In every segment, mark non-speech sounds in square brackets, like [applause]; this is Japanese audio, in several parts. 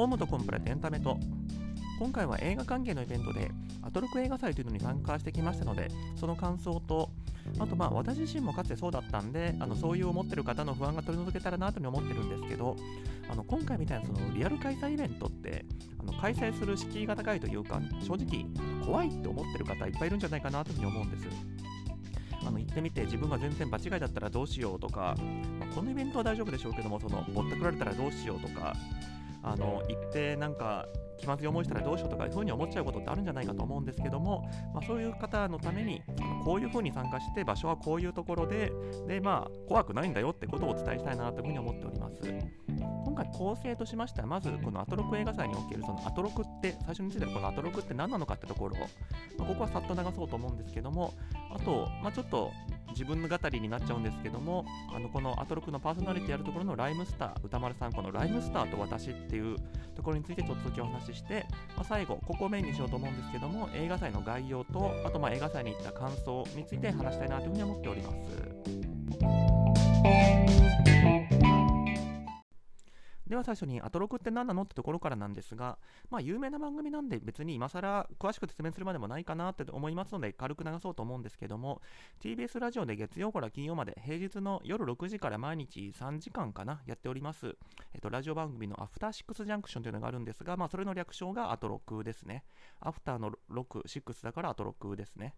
ホームとコンプラとエンタメと。今回は映画関係のイベントでアトロク映画祭というのに参加してきましたのでその感想とあとまあ私自身もかつてそうだったんであのそういう思ってる方の不安が取り除けたらなというふうに思ってるんですけどあの今回みたいなそのリアル開催イベントってあの開催する敷居が高いというか正直怖いって思ってる方いっぱいいるんじゃないかなというふうに思うんです。あの行ってみて自分が全然場違いだったらどうしようとか、まあ、このイベントは大丈夫でしょうけどもそのぼったくられたらどうしようとかあの行ってなんか気まずい思いしたらどうしようとかいうふうに思っちゃうことってあるんじゃないかと思うんですけども、まあ、そういう方のためにこういうふうに参加して場所はこういうところでで、まあ、怖くないんだよってことをお伝えしたいなというふうに思っております。今回構成としましてはまずこのアトロク映画祭におけるそのアトロクって最初についてはこのアトロクって何なのかってところを、まあ、ここはさっと流そうと思うんですけどもあと、まあ、ちょっと自分の語りになっちゃうんですけどもあのこのアトロクのパーソナリティやるところのライムスター歌丸さんこのライムスターと私っていうところについてちょっと続きお話しして、まあ、最後ここをメインにしようと思うんですけども映画祭の概要とあとまあ映画祭に行った感想について話したいなというふうに思っております。では最初にアトロクって何なのってところからなんですが、まあ有名な番組なんで別に今更詳しく説明するまでもないかなって思いますので軽く流そうと思うんですけども TBS ラジオで月曜から金曜まで平日の夜6時から毎日3時間かなやっております、えっと、ラジオ番組のアフターシックスジャンクションというのがあるんですが、まあそれの略称がアトロクですね。アフターの6、6だからアトロクですね。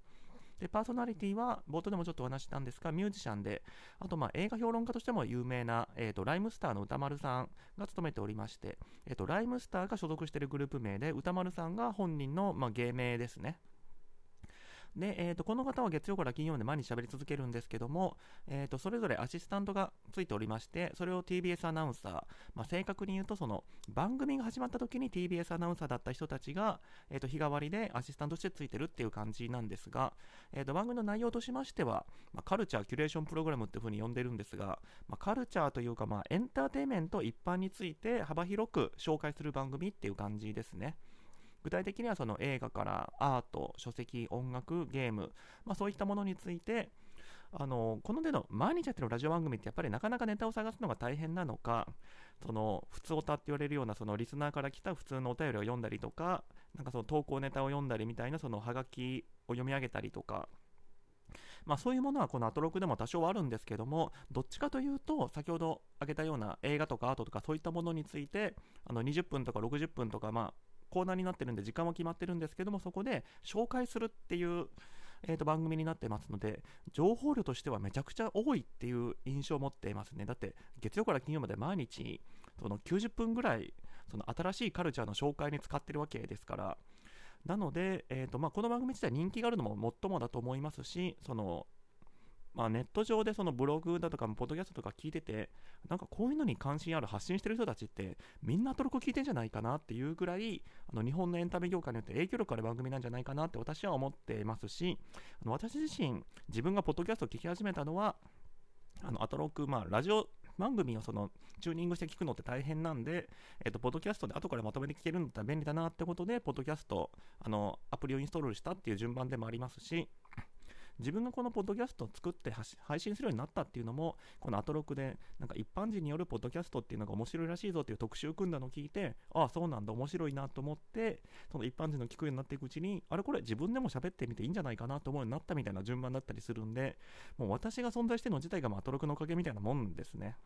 で、パーソナリティは、冒頭でもちょっとお話したんですが、ミュージシャンで、あと、まあ、映画評論家としても有名な、えーと、ライムスターの歌丸さんが務めておりまして、えーと、ライムスターが所属しているグループ名で、歌丸さんが本人の、まあ、芸名ですね。で、えーと、この方は月曜から金曜まで毎日喋り続けるんですけども、えーと、それぞれアシスタントがついておりまして、それを TBS アナウンサー、まあ、正確に言うとその番組が始まった時に TBS アナウンサーだった人たちが、えーと、日替わりでアシスタントとしてついてるっていう感じなんですが、えー、と番組の内容としましては、まあ、カルチャーキュレーションプログラムっていうふうに呼んでるんですが、まあ、カルチャーというか、まあ、エンターテインメント一般について幅広く紹介する番組っていう感じですね。具体的にはその映画からアート、書籍、音楽、ゲーム、まあ、そういったものについて、あのこの手の毎日やってるラジオ番組ってやっぱりなかなかネタを探すのが大変なのか、その普通オタって言われるようなそのリスナーから来た普通のお便りを読んだりとか、なんかその投稿ネタを読んだりみたいなそのハガキを読み上げたりとか、まあ、そういうものはこのアトロクでも多少はあるんですけども、どっちかというと、先ほど挙げたような映画とかアートとかそういったものについて、あの20分とか60分とか、まあ、コーナーになってるんで時間は決まってるんですけどもそこで紹介するっていう、えー、と番組になってますので情報量としてはめちゃくちゃ多いっていう印象を持っていますね。だって月曜から金曜まで毎日その90分ぐらいその新しいカルチャーの紹介に使ってるわけですから。なので、えーとまあ、この番組自体人気があるのももっともだと思いますしそのまあ、ネット上でそのブログだとか、ポッドキャストとか聞いてて、なんかこういうのに関心ある発信してる人たちって、みんなトルコ聞いてんじゃないかなっていうぐらい、あの日本のエンタメ業界によって影響力ある番組なんじゃないかなって私は思っていますし、あの私自身、自分がポッドキャストを聞き始めたのは、あのアトロック、まあ、ラジオ番組をそのチューニングして聞くのって大変なんで、えっ、と、ポッドキャストで後からまとめて聞けるんだったら便利だなってことで、ポッドキャスト、あの、アプリをインストールしたっていう順番でもありますし、自分がこのポッドキャストを作って配信するようになったっていうのも、このアトロクで、なんか一般人によるポッドキャストっていうのが面白いらしいぞっていう特集を組んだのを聞いて、ああ、そうなんだ、面白いなと思って、その一般人の聞くようになっていくうちに、あれこれ自分でも喋ってみていいんじゃないかなと思うようになったみたいな順番だったりするんで、もう私が存在してるの自体がアトロクのおかげみたいなもんですね。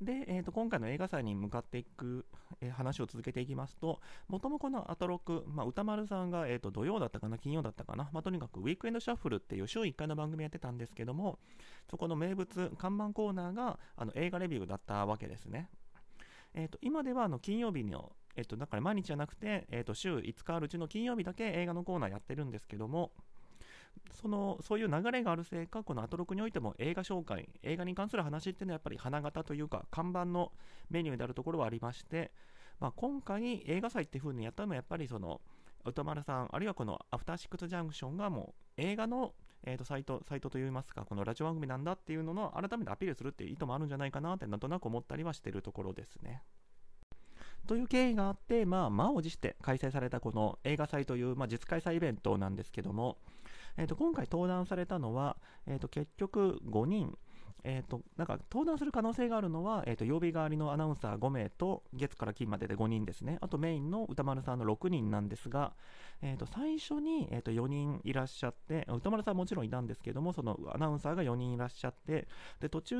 で、えー、と今回の映画祭に向かっていく、えー、話を続けていきますと、もともこのアトロク、まあ、歌丸さんが、えー、と土曜だったかな、金曜だったかな、まあ、とにかくウィークエンドシャッフルっていう週1回の番組やってたんですけども、そこの名物、看板コーナーがあの映画レビューだったわけですね。えー、と今ではあの金曜日のえっと、だから毎日じゃなくて、えっと、週5日あるうちの金曜日だけ映画のコーナーやってるんですけども、そのそういう流れがあるせいか、このアトロクにおいても映画紹介、映画に関する話っていうのはやっぱり花形というか、看板のメニューであるところはありまして、まあ、今回映画祭っていう風にやったのもやっぱりその、歌丸さん、あるいはこのアフターシックスジャンクションがもう映画の、えー、とサイト、サイトといいますか、このラジオ番組なんだっていうのの改めてアピールするっていう意図もあるんじゃないかなってなんとなく思ったりはしてるところですね。という経緯があって、まあ、満を持して開催されたこの映画祭という、まあ、実開催イベントなんですけども、えー、と今回登壇されたのは、えー、と結局5人、えーと、なんか登壇する可能性があるのは、えーと、曜日代わりのアナウンサー5名と月から金までで5人ですね、あとメインの歌丸さんの6人なんですが、えーと、最初に、えー、と4人いらっしゃって、歌丸さんはもちろんいたんですけども、そのアナウンサーが4人いらっしゃって、で途中、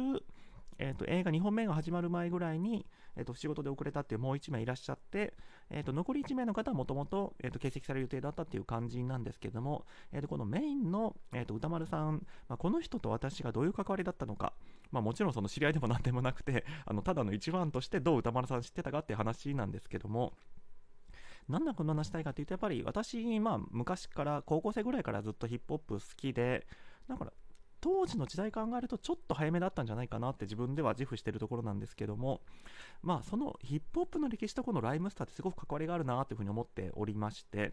えーと、映画2本目が始まる前ぐらいに、えーと、仕事で遅れたっていうもう1名いらっしゃって、えーと、残り1名の方はもともとえっと欠席される予定だったっていう感じなんですけども、えー、とこのメインの、えー、と歌丸さん、まあ、この人と私がどういう関わりだったのか、まあ、もちろんその知り合いでも何でもなくて [laughs] あのただの一番としてどう歌丸さん知ってたかっていう話なんですけども、なんでこんな話したいかっていうと、やっぱり私、まあ、昔から高校生ぐらいからずっとヒップホップ好きで、だから当時の時代考えるとちょっと早めだったんじゃないかなって自分では自負してるところなんですけどもまあそのヒップホップの歴史とこのライムスターってすごく関わりがあるなというふうに思っておりまして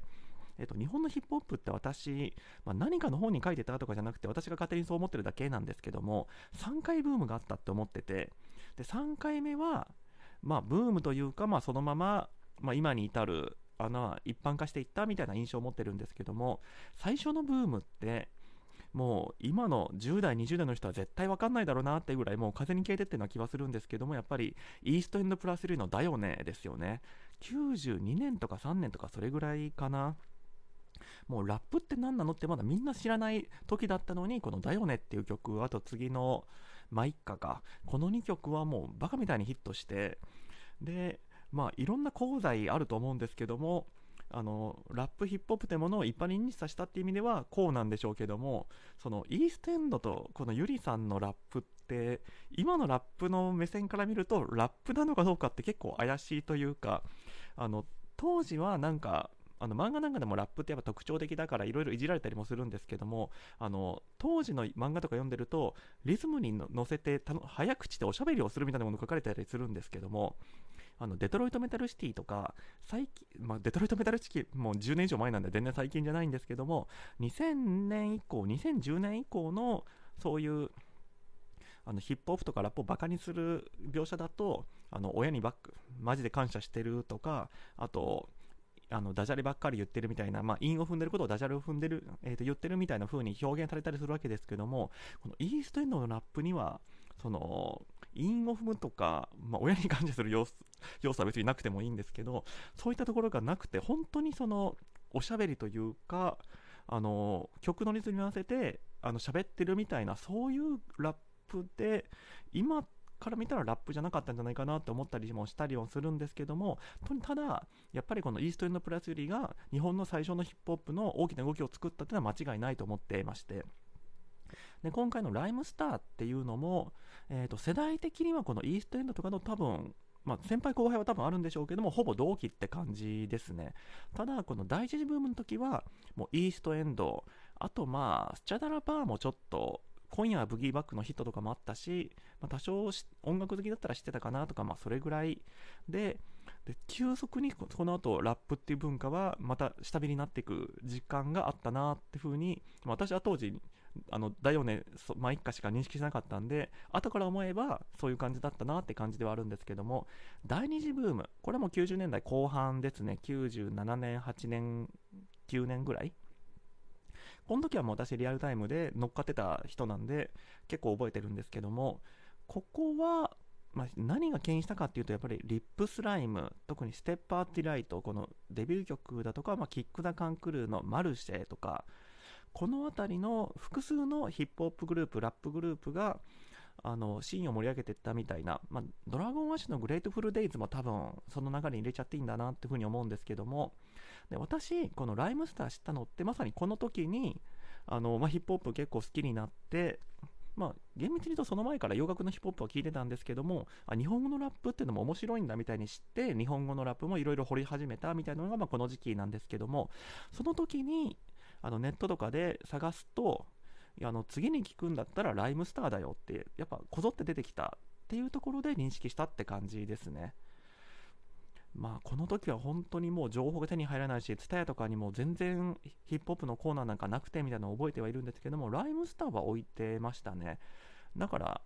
えっと、日本のヒップホップって私、まあ、何かの本に書いてたとかじゃなくて私が勝手にそう思ってるだけなんですけども3回ブームがあったって思っててで3回目は、まあ、ブームというか、まあ、そのまま、まあ、今に至るあの一般化していったみたいな印象を持ってるんですけども最初のブームってもう今の10代、20代の人は絶対わかんないだろうなっていうぐらいもう風に消えてってるような気はするんですけどもやっぱりイーストエンドプラス3のだよねですよね。92年とか3年とかそれぐらいかな。もうラップって何なのってまだみんな知らない時だったのにこの「だよね」っていう曲あと次の「まいっか」かこの2曲はもうバカみたいにヒットしてでまあいろんな功罪あると思うんですけどもあのラップヒップホップというものを一般に認知させたっていう意味ではこうなんでしょうけどもそのイーストエンドとこのゆりさんのラップって今のラップの目線から見るとラップなのかどうかって結構怪しいというかあの当時はなんかあの漫画なんかでもラップってやっぱ特徴的だからいろいろいじられたりもするんですけどもあの当時の漫画とか読んでるとリズムに乗せて早口でおしゃべりをするみたいなもの書かれたりするんですけどもあのデトロイトメタルシティとか最近、まあ、デトロイトメタルシティもう10年以上前なんで全然最近じゃないんですけども2000年以降2010年以降のそういうあのヒップホップとかラップをバカにする描写だとあの親にバックマジで感謝してるとかあとあのダジャレばっかり言ってるみたいな、まあ、韻を踏んでることをダジャレを踏んでる、えー、と言ってるみたいな風に表現されたりするわけですけどもこのイーストエンドのラップにはその韻を踏むとか、まあ、親に感謝する要素要素は別になくてもいいんですけどそういったところがなくて本当にそのおしゃべりというかあの曲のリズムに合わせてあの喋ってるみたいなそういうラップで今から見たらラップじゃなかったんじゃないかなって思ったりもしたりもするんですけどもただやっぱりこのイーストエンドプラスよりが日本の最初のヒップホップの大きな動きを作ったっていうのは間違いないと思っていまして。で今回のライムスターっていうのも、えー、と世代的にはこのイーストエンドとかの多分まあ、先輩後輩は多分あるんでしょうけども、ほぼ同期って感じですね。ただ、この第一次ブームの時は、もうイーストエンド、あとまあ、スチャダラバーもちょっと、今夜はブギーバックのヒットとかもあったし、まあ、多少音楽好きだったら知ってたかなとか、まあ、それぐらいで、で急速にこの後ラップっていう文化はまた下火になっていく時間があったなっていうふうに、まあ私は当時あのだよね、まあ、一家しか認識しなかったんで、後から思えばそういう感じだったなって感じではあるんですけども、第二次ブーム、これも90年代後半ですね、97年、8年、9年ぐらい。この時はもう私リアルタイムで乗っかってた人なんで結構覚えてるんですけどもここは、まあ、何が牽引したかっていうとやっぱりリップスライム特に STEPPER'S DELIGHT このデビュー曲だとか、まあ、キック・ザ・カンクルーのマルシェとかこの辺りの複数のヒップホップグループ、ラップグループが、あのシーンを盛り上げていったみたいな、まあ、ドラゴンアッシュのグレートフルデイズも多分その流れに入れちゃっていいんだなっていうふうに思うんですけどもで私このライムスター知ったのってまさにこの時にあの、まあ、ヒップホップ結構好きになってまあ、厳密に言うとその前から洋楽のヒップホップは聞いてたんですけどもあ日本語のラップっていうのも面白いんだみたいに知って日本語のラップもいろいろ掘り始めたみたいなのがまあこの時期なんですけどもその時にあのネットとかで探すとあの次に聞くんだったらライムスターだよってやっぱこぞって出てきたっていうところで認識したって感じですね。まあこの時は本当にもう情報が手に入らないし、TSUTAYA とかにも全然ヒップホップのコーナーなんかなくてみたいなのを覚えてはいるんですけども、ライムスターは置いてましたね。だから、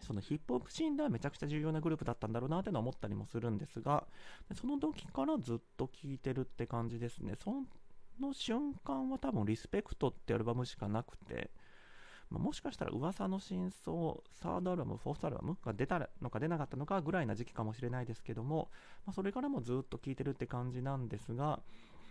そのヒップホップシーンではめちゃくちゃ重要なグループだったんだろうなってのは思ったりもするんですが、その時からずっと聴いてるって感じですね。そのの瞬間は多分リスペクトってアルバムしかなくて、まあ、もしかしたら噂の真相、サードアルバム、フォースアルバムが出たのか出なかったのかぐらいな時期かもしれないですけども、まあ、それからもずっと聴いてるって感じなんですが、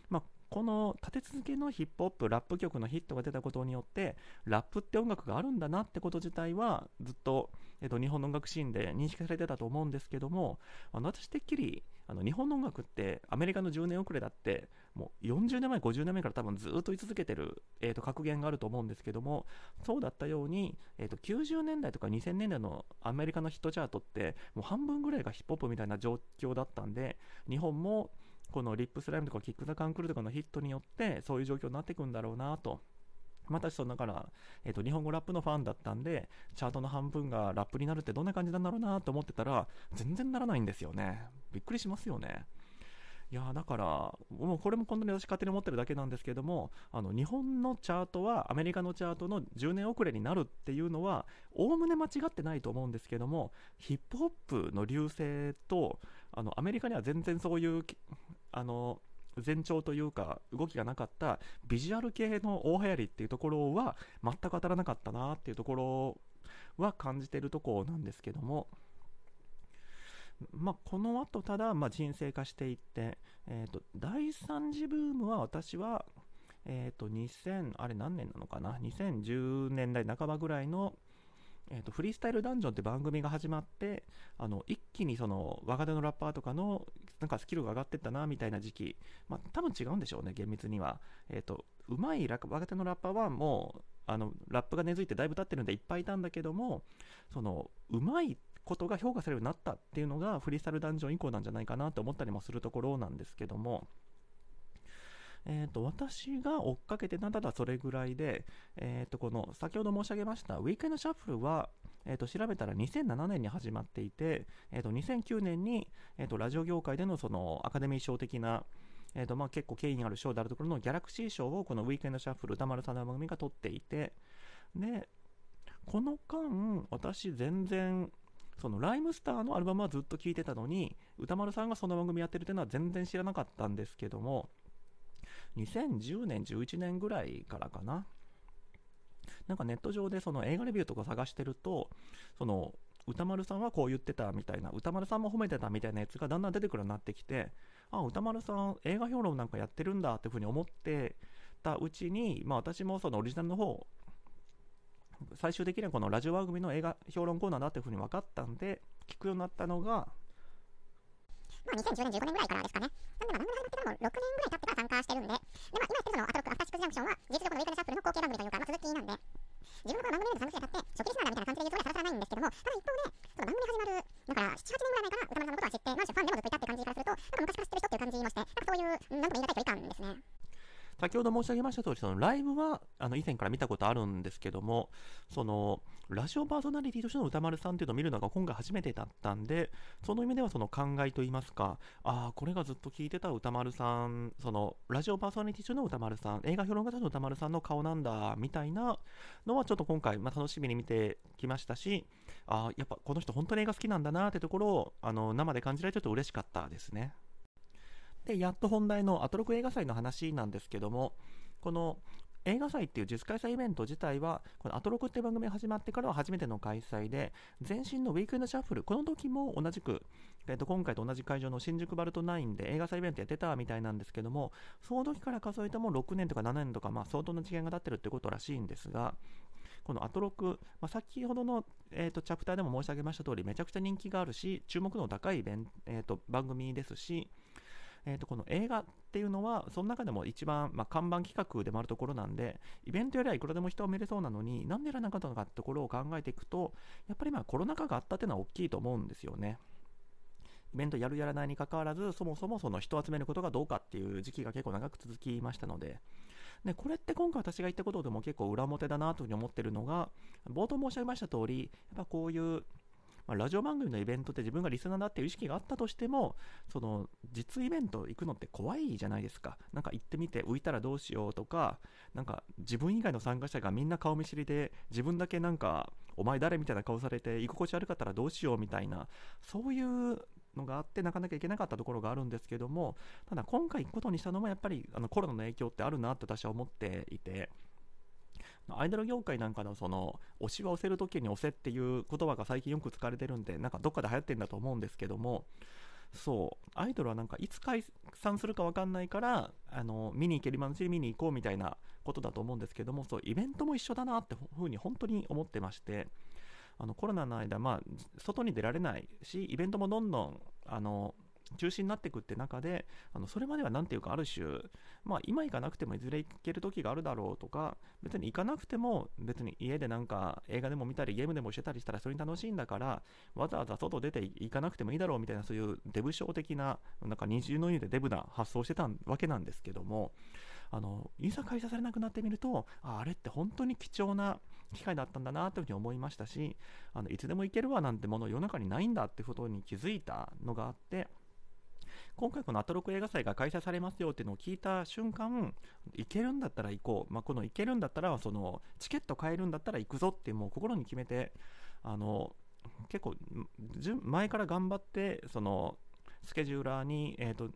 まあ、この立て続けのヒップホップ、ラップ曲のヒットが出たことによって、ラップって音楽があるんだなってこと自体は、ずっと、えっと、日本の音楽シーンで認識されてたと思うんですけども、あの私てっきり、あの日本の音楽ってアメリカの10年遅れだって、もう40年前、50年前から多分ずっと言い続けてる、えー、と格言があると思うんですけども、そうだったように、えー、と90年代とか2000年代のアメリカのヒットチャートって、もう半分ぐらいがヒップホップみたいな状況だったんで、日本もこのリップスライムとかキック・ザ・カンクルとかのヒットによってそういう状況になっていくんだろうなと。私そのだから、えー、と日本語ラップのファンだったんでチャートの半分がラップになるってどんな感じなんだろうなと思ってたら全然ならないんですよねびっくりしますよねいやだからもうこれも本当に私勝手に思ってるだけなんですけどもあの日本のチャートはアメリカのチャートの10年遅れになるっていうのはおおむね間違ってないと思うんですけどもヒップホップの流星とあのアメリカには全然そういうあの前兆というか動きがなかったビジュアル系の大流行りっていうところは全く当たらなかったなっていうところは感じてるところなんですけども、まあ、この後ただまあ人生化していって、えーと、第3次ブームは私は、えーと2000あれ何年なのかな？2010年代半ばぐらいのえーと、フリースタイルダンジョンって番組が始まってあの一気にその若手のラッパーとかのなんかスキルが上がってったなみたいな時期、まあ、多分違うんでしょうね、厳密には。えーと、うまい若手のラッパーはもうあのラップが根付いてだいぶ経ってるんでいっぱいいたんだけどもそのうまいことが評価されるようになったっていうのがフリースタイルダンジョン以降なんじゃないかなと思ったりもするところなんですけども。えーと、私が追っかけてただそれぐらいで、えーと、この先ほど申し上げましたウィークエンドシャッフルは、えーと、調べたら2007年に始まっていて、えー、と2009年に、えー、とラジオ業界でのそのアカデミー賞的なえーとまあ、結構権威ある賞であるところのギャラクシー賞をこのウィークエンドシャッフル歌丸さんの番組が取っていてでこの間私全然そのライムスターのアルバムはずっと聴いてたのに歌丸さんがその番組やってるっていうのは全然知らなかったんですけども2010年、11年ぐらいからかな。なんかネット上でその映画レビューとか探してると、その歌丸さんはこう言ってたみたいな、歌丸さんも褒めてたみたいなやつがだんだん出てくるようになってきて、あ、歌丸さん映画評論なんかやってるんだっていうふうに思ってたうちに、まあ私もそのオリジナルの方、最終的にはこのラジオ番組の映画評論コーナーだっていうふうに分かったんで、聞くようになったのが、まあ、2010年、15年ぐらいからですかね。なんで、まあ、番組始まってからも6年ぐらい経ってから参加してるんで、で、まあ、今やってるその、アトロック、アフターシックスジャンクションは、事実上のウィークエンドシャッフルの公共番組みたいな感じで、それを、まあ、日本で始まる、だから、7月ぐらいから、その、ラジオ番組の映画評論コーナーだっていうか、まあ、続きなんで、自分の番組で参加してたって、初期リスナーだみたいな感じで言うとはさらさらないんですけども、ただ一方で、その番組始まる、だから、7、8年ぐらい前から歌丸さんのことは知って、まあ、ファンでもずっといたって感じからすると、なんか昔から知ってる人っていう感じもして、なんかそういう、なんとも言い難い距離感ですね。先ほど申し上げました通り、そのライブはあの以前から見たことあるんですけども、そのラジオパーソナリティとしての歌丸さんっていうのを見るのが今回初めてだったんで、その意味ではその考えといいますか、ああ、これがずっと聞いてた歌丸さん、そのラジオパーソナリティとしての歌丸さん、映画評論家としての歌丸さんの顔なんだみたいなのはちょっと今回、まあ、楽しみに見てきましたし、ああ、やっぱこの人本当に映画好きなんだなってところをあの生で感じられてちょっと嬉しかったですね。で、やっと本題のアトロク映画祭の話なんですけども、この映画祭っていう実開催イベント自体は、このアトロクっていう番組が始まってからは初めての開催で、前身のウィークエンドシャッフル、この時も同じく、えー、と今回と同じ会場の新宿バルト9で映画祭イベントやってたみたいなんですけども、その時から数えても6年とか7年とか、まあ、相当な時間が経ってるってことらしいんですが、このアトロク、まあ、先ほどの、えーと、チャプターでも申し上げました通り、めちゃくちゃ人気があるし、注目度の高いイベン、えーと番組ですし、えー、とこの映画っていうのは、その中でも一番、まあ、看板企画でもあるところなんで、イベントよりはいくらでも人を見れそうなのに、なんでやらなかったのかってところを考えていくと、やっぱりまあコロナ禍があったっていうのは大きいと思うんですよね。イベントやるやらないにかかわらず、そもそもその人を集めることがどうかっていう時期が結構長く続きましたので、でこれって今回私が言ったことでも結構裏表だなというふうに思ってるのが、冒頭申し上げました通り、やっぱこういうまあ、ラジオ番組のイベントって自分がリスナーだっていう意識があったとしても、その実イベント行くのって怖いじゃないですか。なんか行ってみて浮いたらどうしようとか、なんか自分以外の参加者がみんな顔見知りで、自分だけなんか、お前誰みたいな顔されて居心地悪かったらどうしようみたいな、そういうのがあってなかなか行けなかったところがあるんですけども、ただ今回行くことにしたのもやっぱりあのコロナの影響ってあるなって私は思っていて、アイドル業界なんかのその推しは押せる時に押せっていう言葉が最近よく使われてるんでなんかどっかで流行ってんだと思うんですけどもそうアイドルはなんかいつ解散するか分かんないからあの見に行ける今のうちに見に行こうみたいなことだと思うんですけどもそうイベントも一緒だなってふうに本当に思ってましてあのコロナの間、まあ、外に出られないしイベントもどんどんあの中止になってくって中であのそれまでは何ていうかある種、まあ、今行かなくてもいずれ行ける時があるだろうとか別に行かなくても別に家でなんか映画でも見たりゲームでもしてたりしたらそれに楽しいんだからわざわざ外出て行かなくてもいいだろうみたいなそういうデブ症的ななんか二重の意味でデブな発想してたわけなんですけどもあのいざ開催されなくなってみるとああれって本当に貴重な機会だったんだなというふうに思いましたしあのいつでも行けるわなんてもの世の中にないんだってことに気づいたのがあって今回このアトロク映画祭が開催されますよっていうのを聞いた瞬間、行けるんだったら行こう。まあ、この行けるんだったら、その、チケット買えるんだったら行くぞってもう心に決めて、あの、結構、前から頑張って、その、スケジューラーに、え、ー、と、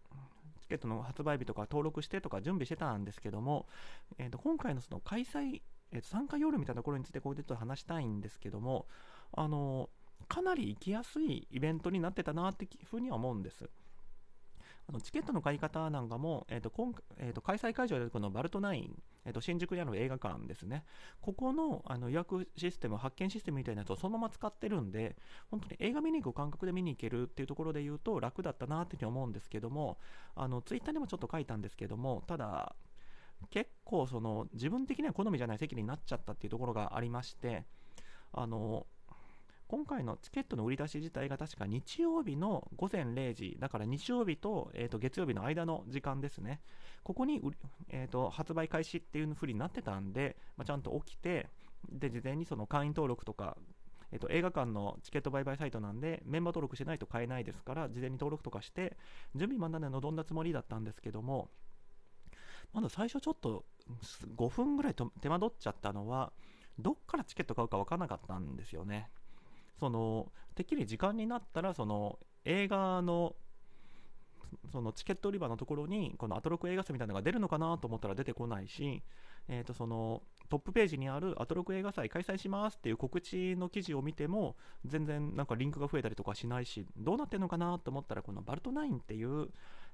チケットの発売日とか登録してとか準備してたんですけども、えー、と今回のその開催、えー、と参加夜みたいなところについてこういうと話したいんですけども、あのかなり行きやすいイベントになってたなっていうふうには思うんです。あのチケットの買い方なんかも、えーと今えー、と開催会場でこのバルトナイン、えー、と新宿にある映画館ですね、ここのあの予約システム、発券システムみたいなやつをそのまま使ってるんで、本当に映画見に行く感覚で見に行けるっていうところで言うと楽だったなっていうふうに思うんですけども、あのツイッターにもちょっと書いたんですけども、ただ、結構その自分的には好みじゃない席になっちゃったっていうところがありまして、あの今回のチケットの売り出し自体が確か日曜日の午前0時、だから日曜日と,、えー、と月曜日の間の時間ですね、ここに、えー、と発売開始っていうふうになってたんで、まあ、ちゃんと起きて、で事前にその会員登録とか、えー、と映画館のチケット売買サイトなんで、メンバー登録しないと買えないですから、事前に登録とかして、準備まで臨んだつもりだったんですけども、まだ最初ちょっと5分ぐらいと手間取っちゃったのは、どっからチケット買うか分からなかったんですよね。そのてっきり時間になったらその映画のそのチケット売り場のところにこのアトロク映画祭みたいなのが出るのかなと思ったら出てこないし、えー、とそのトップページにあるアトロク映画祭開催しますっていう告知の記事を見ても全然なんかリンクが増えたりとかしないしどうなってるのかなと思ったらこのバルトナインっていう、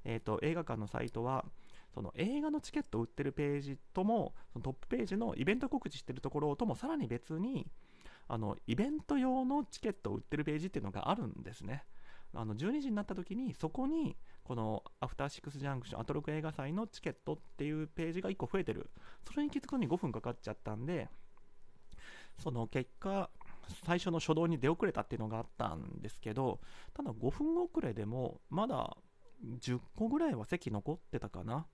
えー、と映画館のサイトはその映画のチケットを売ってるページともそのトップページのイベント告知してるところともさらに別にあのイベント用のチケットを売ってるページっていうのがあるんですね。あの12時になった時にそこにこのアフターシックスジャンクションアトロク映画祭のチケットっていうページが1個増えてるそれに気づくのに5分かかっちゃったんでその結果最初の初動に出遅れたっていうのがあったんですけどただ5分遅れでもまだ10個ぐらいは席残ってたかな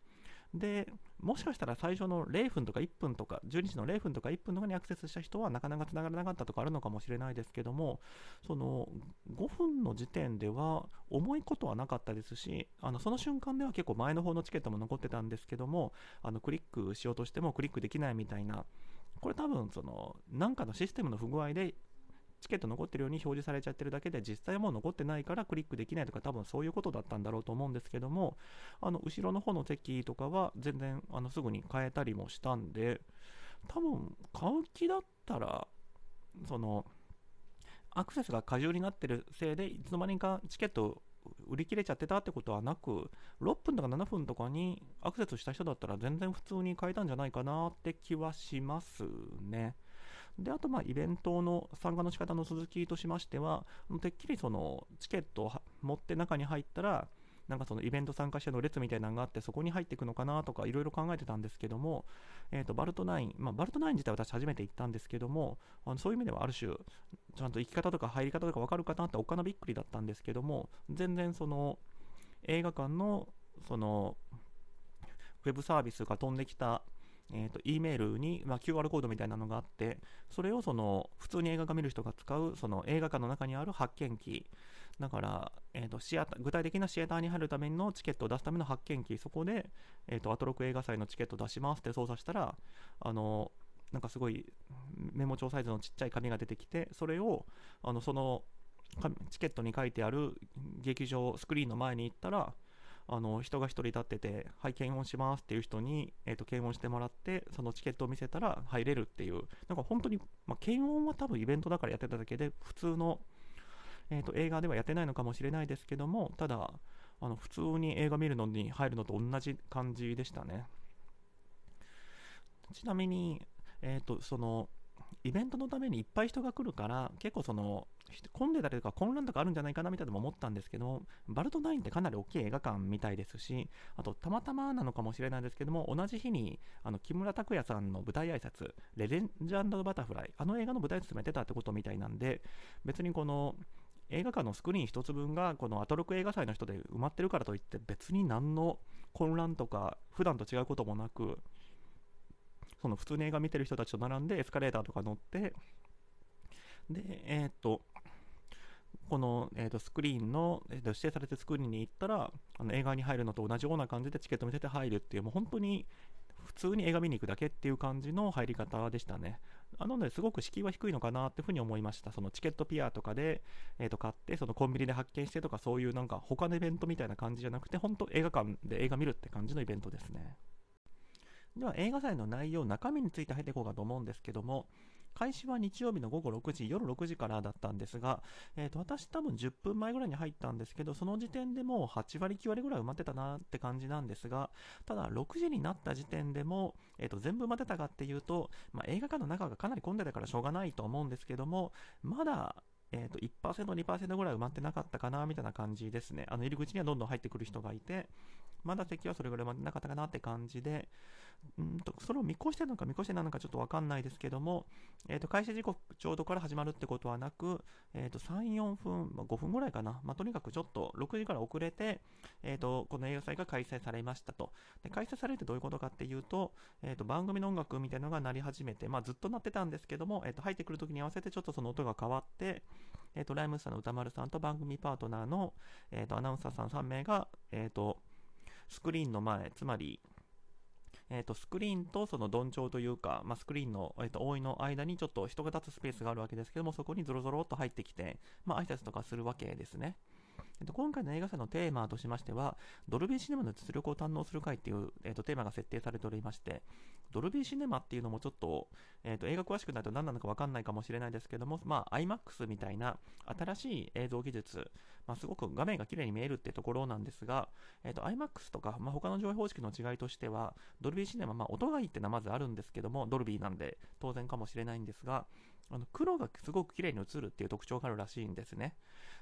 で、もしかしたら最初の0分とか1分とか、12時の0分とか1分とかにアクセスした人はなかなか繋がらなかったとかあるのかもしれないですけども、その5分の時点では重いことはなかったですし、あのその瞬間では結構前の方のチケットも残ってたんですけども、あのクリックしようとしてもクリックできないみたいな、これ多分その何かのシステムの不具合でチケット残ってるように表示されちゃってるだけで実際はもう残ってないからクリックできないとか多分そういうことだったんだろうと思うんですけどもあの後ろの方の席とかは全然あのすぐに変えたりもしたんで多分買う気だったらそのアクセスが過重になってるせいでいつの間にかチケット売り切れちゃってたってことはなく6分とか7分とかにアクセスした人だったら全然普通に買えたんじゃないかなって気はしますね。であと、まあ、イベントの参加の仕方の続きとしましては、てっきりそのチケットを持って中に入ったら、なんかそのイベント参加者の列みたいなのがあって、そこに入っていくのかなとか、いろいろ考えてたんですけども、えー、とバルトナイン、まあ、バルトナイン自体は私初めて行ったんですけども、あのそういう意味ではある種、ちゃんと行き方とか入り方とか分かるかなっておっかなびっくりだったんですけども、全然その映画館のそのウェブサービスが飛んできたえーと、E メールに、まあ、QR コードみたいなのがあって、それをその普通に映画が見る人が使うその映画館の中にある発見機、だから、えーと、シアタ具体的なシアターに入るためのチケットを出すための発見機、そこで、えーと、アトロク映画祭のチケット出しますって操作したら、あのなんかすごいメモ帳サイズのちっちゃい紙が出てきて、それをあのそのチケットに書いてある劇場スクリーンの前に行ったら、あの人が1人立ってて、はい、検温しますっていう人に、えーと、検温してもらって、そのチケットを見せたら入れるっていう、なんか本当に、まあ、検温は多分イベントだからやってただけで、普通の、えーと、映画ではやってないのかもしれないですけども、ただ、あの普通に映画見るのに入るのと同じ感じでしたね。ちなみに、えーとそのイベントのためにいっぱい人が来るから、結構その、混んでたりとか混乱とかあるんじゃないかなみたいなのも思ったんですけど、バルトナインってかなり大きい映画館みたいですし、あと、たまたまなのかもしれないですけども、同じ日に、あの、木村拓哉さんの舞台挨拶、レジェンド・バタフライ、あの映画の舞台挨拶もやってたってことみたいなんで、別にこの、映画館のスクリーン1つ分がこのアトロク映画祭の人で埋まってるからといって別に何の混乱とか普段と違うこともなくその普通に映画見てる人たちと並んでエスカレーターとか乗って、で、えー、っと、この、えー、とスクリーンの、えー、と指定されてスクリーンに行ったらあの映画に入るのと同じような感じでチケット見せて入るっていうもう本当に普通に映画見に行くだけっていう感じの入り方でしたね。なのですごく敷居は低いのかなっていうふうに思いました。そのチケットピアとかで、えー、と買って、そのコンビニで発見してとかそういうなんか他のイベントみたいな感じじゃなくて、本当映画館で映画見るって感じのイベントですね。では映画祭の内容、中身について入っていこうかと思うんですけども、開始は日曜日の午後6時、夜6時からだったんですが、えー、と私多分10分前ぐらいに入ったんですけど、その時点でもう8割、9割ぐらい埋まってたなって感じなんですが、ただ6時になった時点でも、えー、と全部埋まってたかっていうと、まあ、映画館の中がかなり混んでたからしょうがないと思うんですけども、まだえーと、1%、2%ぐらい埋まってなかったかなみたいな感じですね。あの入り口にはどんどん入ってくる人がいて、まだ席はそれぐらい埋まってなかったかなって感じで、うんとそれを見越してるのか見越してなのかちょっとわかんないですけども、えー、と開始時刻ちょうどから始まるってことはなく、えー、と3、4分、まあ、5分ぐらいかな、まあ、とにかくちょっと6時から遅れて、えー、とこの映画祭が開催されましたと。で開催されるってどういうことかっていうと、えー、と番組の音楽みたいなのが鳴り始めて、まあ、ずっと鳴ってたんですけども、えー、と入ってくるときに合わせてちょっとその音が変わって、えー、とライムスターの歌丸さんと番組パートナーの、えー、とアナウンサーさん3名が、えー、とスクリーンの前、つまり、えーと、スクリーンとそのどんちょうというか、まあ、スクリーンの、えーと、覆いの間にちょっと人が立つスペースがあるわけですけども、そこにぞろぞろっと入ってきて、まあ、挨拶とかするわけですね。えっと、今回の映画祭のテーマとしましては、ドルビーシネマの実力を堪能する会っていう、えっと、テーマが設定されておりまして、ドルビーシネマっていうのもちょっと、えっと、映画詳しくないと何なのか分かんないかもしれないですけども、まあ、IMAX みたいな新しい映像技術、まあ、すごく画面が綺麗に見えるってところなんですが、えっと、IMAX とか、まあ、他の上映方式の違いとしては、ドルビーシネマ、まあ、音がいいってのはまずあるんですけども、ドルビーなんで当然かもしれないんですが、あの黒がすごく綺麗に映るっていう特徴があるらしいんですね。